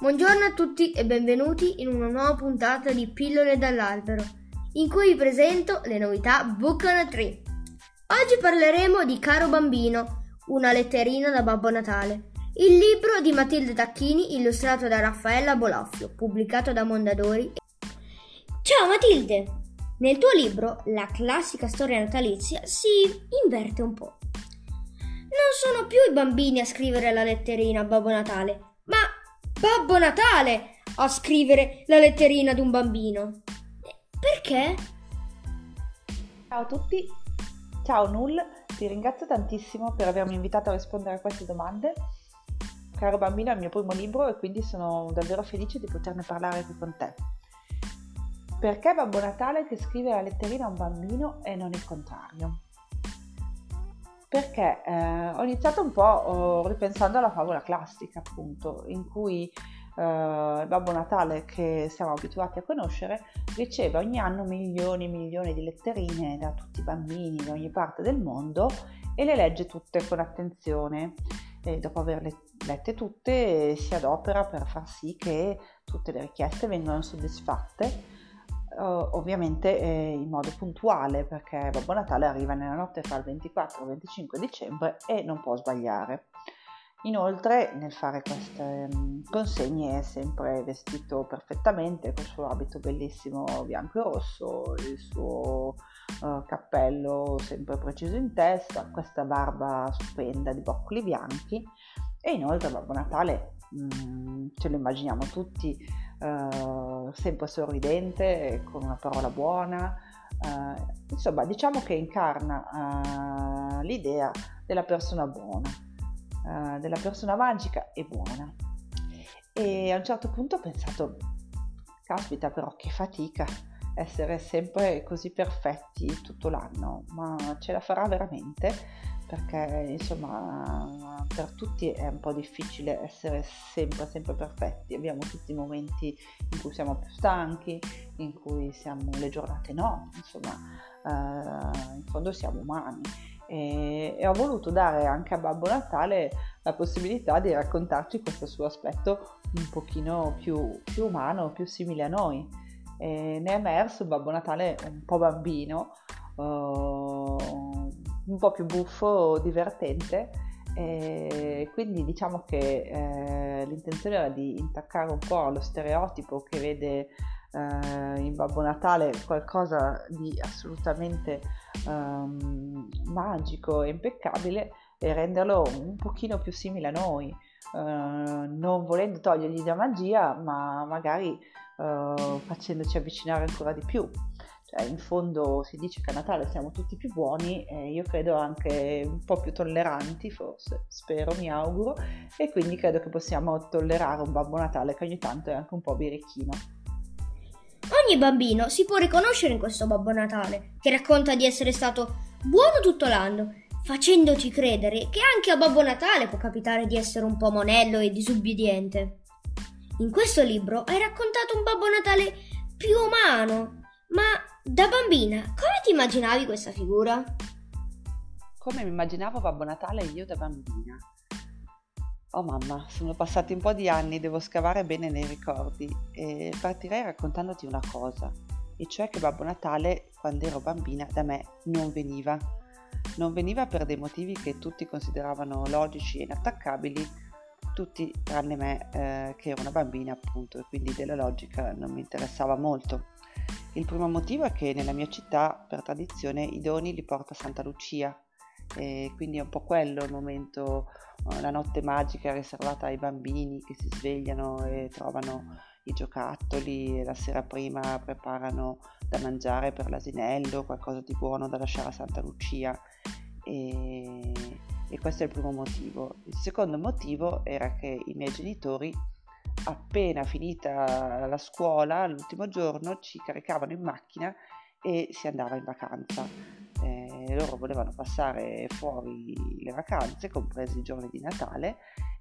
Buongiorno a tutti e benvenuti in una nuova puntata di Pillole dall'albero, in cui vi presento le novità Book on Tree. Oggi parleremo di Caro Bambino, una letterina da Babbo Natale, il libro di Matilde Tacchini illustrato da Raffaella Bolaffio, pubblicato da Mondadori. Ciao Matilde! Nel tuo libro la classica storia natalizia si inverte un po'. Non sono più i bambini a scrivere la letterina a Babbo Natale, ma Babbo Natale a scrivere la letterina ad un bambino. Perché? Ciao a tutti, ciao Null, ti ringrazio tantissimo per avermi invitato a rispondere a queste domande. Caro bambino è il mio primo libro e quindi sono davvero felice di poterne parlare qui con te. Perché Babbo Natale che scrive la letterina a un bambino e non il contrario? perché eh, ho iniziato un po' oh, ripensando alla favola classica, appunto, in cui eh, Babbo Natale che siamo abituati a conoscere riceve ogni anno milioni e milioni di letterine da tutti i bambini da ogni parte del mondo e le legge tutte con attenzione. E dopo averle lette tutte si adopera per far sì che tutte le richieste vengano soddisfatte ovviamente eh, in modo puntuale perché Babbo Natale arriva nella notte fra il 24 e il 25 dicembre e non può sbagliare. Inoltre nel fare queste consegne è sempre vestito perfettamente col suo abito bellissimo bianco e rosso, il suo uh, cappello sempre preciso in testa, questa barba stupenda di boccoli bianchi. E inoltre Babbo Natale um, ce lo immaginiamo tutti uh, sempre sorridente, con una parola buona, uh, insomma diciamo che incarna l'idea della persona buona, della persona magica e buona. E a un certo punto ho pensato, caspita però che fatica essere sempre così perfetti tutto l'anno, ma ce la farà veramente? perché insomma per tutti è un po' difficile essere sempre sempre perfetti abbiamo tutti i momenti in cui siamo più stanchi in cui siamo le giornate no insomma eh, in fondo siamo umani e, e, ho voluto dare anche a Babbo Natale la possibilità di raccontarci questo suo aspetto un pochino più, più umano più simile a noi e ne è emerso Babbo Natale un po' bambino uh, un po' più buffo, divertente. E quindi diciamo che eh, l'intenzione era di intaccare un po' lo stereotipo che vede eh, in Babbo Natale qualcosa di assolutamente um, magico e impeccabile e renderlo un pochino più simile a noi, uh, non volendo togliergli la magia, ma magari uh, facendoci avvicinare ancora di più cioè, in fondo si dice che a Natale siamo tutti più buoni e io credo anche un po' più tolleranti, forse, spero, mi auguro, e quindi credo che possiamo tollerare un Babbo Natale che ogni tanto è anche un po' birichino. Ogni bambino si può riconoscere in questo Babbo Natale, che racconta di essere stato buono tutto l'anno, facendoci credere che anche a Babbo Natale può capitare di essere un po' monello e disubbidiente. In questo libro hai raccontato un Babbo Natale più umano, ma da bambina, come ti immaginavi questa figura? Come mi immaginavo Babbo Natale io da bambina? Oh mamma, sono passati un po' di anni, devo scavare bene nei ricordi e partirei raccontandoti una cosa, e cioè che Babbo Natale, quando ero bambina, da me non veniva. Non veniva per dei motivi che tutti consideravano logici e inattaccabili, tutti tranne me eh, che ero una bambina appunto e quindi della logica non mi interessava molto. Il primo motivo è che nella mia città, per tradizione, i doni li porta Santa Lucia, e quindi è un po' quello il momento, eh, la notte magica riservata ai bambini che si svegliano e trovano i giocattoli e la sera prima preparano da mangiare per l'asinello, qualcosa di buono da lasciare a Santa Lucia. E, e questo è il primo motivo. Il secondo motivo era che i miei genitori appena finita la scuola, l'ultimo giorno, ci caricavano in macchina e si andava in vacanza. Loro volevano passare fuori le vacanze, compresi i giorni di Natale,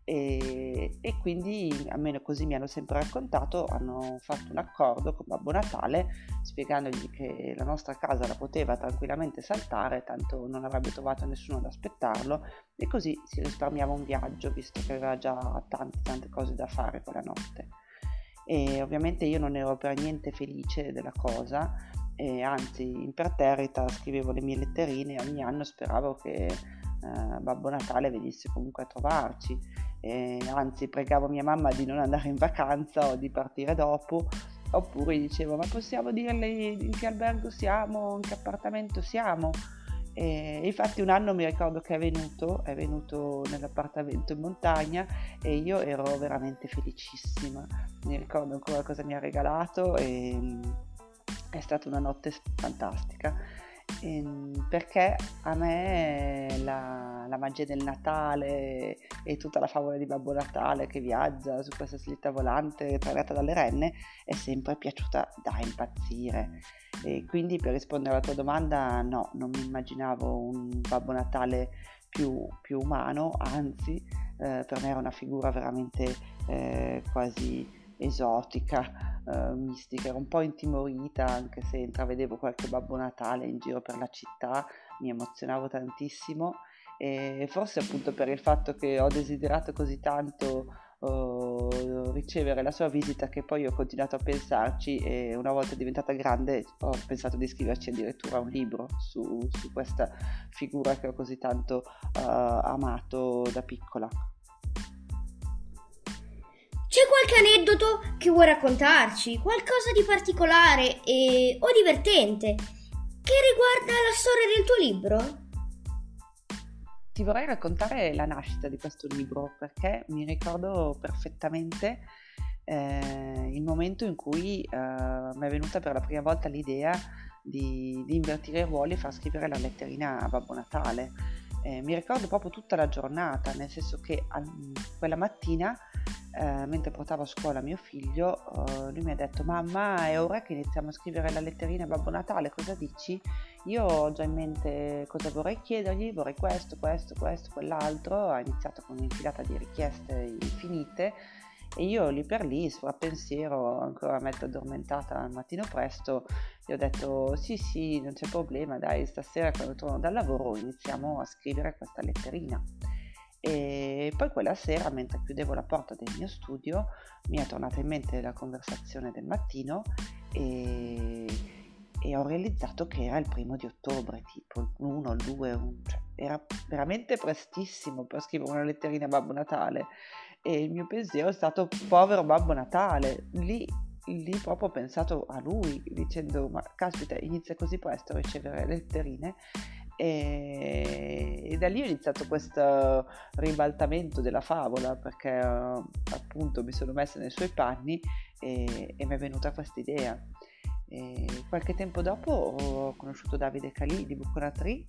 e, e, quindi, almeno così mi hanno sempre raccontato, hanno fatto un accordo con Babbo Natale spiegandogli che la nostra casa la poteva tranquillamente saltare, tanto non avrebbe trovato nessuno ad aspettarlo e così si risparmiava un viaggio, visto che aveva già tante tante cose da fare quella notte. E ovviamente io non ero per niente felice della cosa, e anzi imperterrita scrivevo le mie letterine e ogni anno speravo che eh, Babbo Natale venisse comunque a trovarci eh, anzi pregavo mia mamma di non andare in vacanza o di partire dopo, oppure dicevo ma possiamo dirle in che albergo siamo, in che appartamento siamo. E infatti un anno mi ricordo che è venuto, è venuto nell'appartamento in montagna e io ero veramente felicissima. Mi ricordo ancora cosa mi ha regalato e è stata una notte fantastica Ehm, perché a me la, la, magia del Natale e tutta la favola di Babbo Natale che viaggia su questa slitta volante trainata dalle renne è sempre piaciuta da impazzire. E quindi per rispondere alla tua domanda, no, non mi immaginavo un Babbo Natale più, più umano, anzi eh, per me era una figura veramente eh, quasi esotica, eh, mistica, ero un po' intimorita anche se intravedevo qualche Babbo Natale in giro per la città, mi emozionavo tantissimo e forse appunto per il fatto che ho desiderato così tanto uh, ricevere la sua visita che poi ho continuato a pensarci e una volta diventata grande ho pensato di scriverci addirittura un libro su, su questa figura che ho così tanto uh, amato da piccola. C'è qualche aneddoto che vuoi raccontarci? Qualcosa di particolare e... o divertente che riguarda la storia del tuo libro? Ti vorrei raccontare la nascita di questo libro perché mi ricordo perfettamente eh, il momento in cui eh, mi è venuta per la prima volta l'idea di, di invertire i ruoli e far scrivere la letterina a Babbo Natale. Eh, mi ricordo proprio tutta la giornata, nel senso che al, quella mattina eh, mentre portavo a scuola mio figlio, eh, lui mi ha detto mamma è ora che iniziamo a scrivere la letterina a Babbo Natale, cosa dici? Io ho già in mente cosa vorrei chiedergli, vorrei questo, questo, questo, quell'altro, ha iniziato con un'infilata di richieste infinite e io lì per lì, sovrappensiero, ancora mezzo addormentata al mattino presto, gli ho detto sì sì, non c'è problema, dai, stasera quando torno dal lavoro iniziamo a scrivere questa letterina. E poi quella sera, mentre chiudevo la porta del mio studio, mi è tornata in mente la conversazione del mattino e, e ho realizzato che era il primo di ottobre, tipo il 1, il 2, un, cioè, era veramente prestissimo per scrivere una letterina a Babbo Natale. E il mio pensiero è stato povero Babbo Natale, lì, lì proprio ho pensato a lui dicendo ma caspita inizia così presto a ricevere letterine e, e, da lì ho iniziato questo ribaltamento della favola perché uh, appunto mi sono messa nei suoi panni e, e mi è venuta questa idea. qualche tempo dopo ho conosciuto Davide Calì di Bucona Tree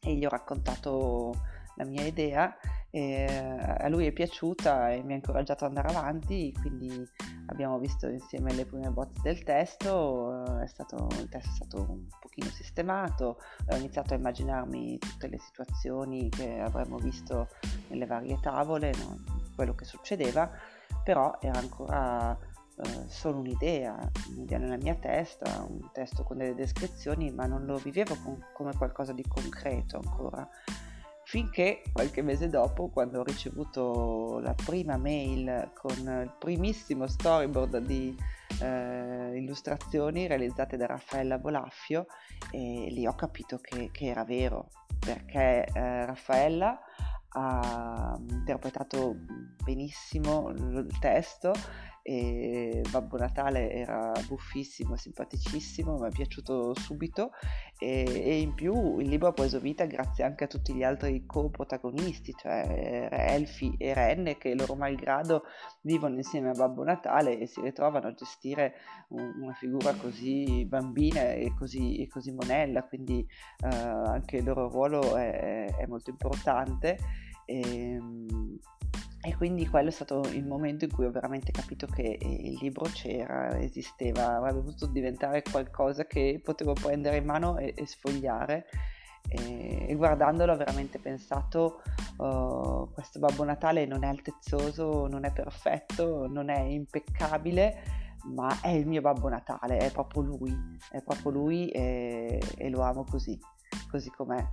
e gli ho raccontato la mia idea e a lui è piaciuta e mi ha incoraggiato ad andare avanti, quindi abbiamo visto insieme le prime bozze del testo, è stato, il testo è stato un pochino sistemato, ho iniziato a immaginarmi tutte le situazioni che avremmo visto nelle varie tavole, no? quello che succedeva, però era ancora eh, solo un'idea, un'idea nella mia testa, un testo con delle descrizioni, ma non lo vivevo con, come qualcosa di concreto ancora finché qualche mese dopo, quando ho ricevuto la prima mail con il primissimo storyboard di eh, illustrazioni realizzate da Raffaella Bolaffio, e lì ho capito che, che era vero, perché eh, Raffaella ha interpretato benissimo il testo e Babbo Natale era buffissimo, simpaticissimo, mi è piaciuto subito e, e, in più il libro ha preso vita grazie anche a tutti gli altri co-protagonisti, cioè Elfi e Renne che loro malgrado vivono insieme a Babbo Natale e si ritrovano a gestire un, una figura così bambina e così, e così monella, quindi uh, anche il loro ruolo è, è molto importante. E, ehm, e quindi quello è stato il momento in cui ho veramente capito che eh, il libro c'era, esisteva, avrebbe potuto diventare qualcosa che potevo prendere in mano e, e sfogliare. e, e guardandolo ho veramente pensato uh, questo Babbo Natale non è altezzoso, non è perfetto, non è impeccabile ma è il mio Babbo Natale, è proprio lui, è proprio lui e, e lo amo così, così com'è.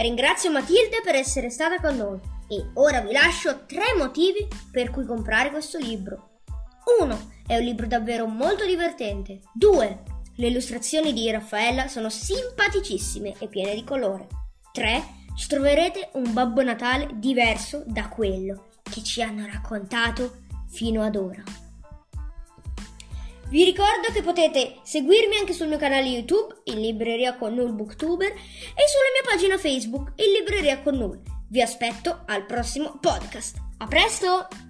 Ringrazio Matilde per essere stata con noi e ora vi lascio tre motivi per cui comprare questo libro. 1. È un libro davvero molto divertente. 2. Le illustrazioni di Raffaella sono simpaticissime e piene di colore. 3. Ci troverete un Babbo Natale diverso da quello che ci hanno raccontato fino ad ora. Vi ricordo che potete seguirmi anche sul mio canale YouTube, in Libreria con Null Booktuber, e sulla mia pagina Facebook, in Libreria con Null. Vi aspetto al prossimo podcast. A presto!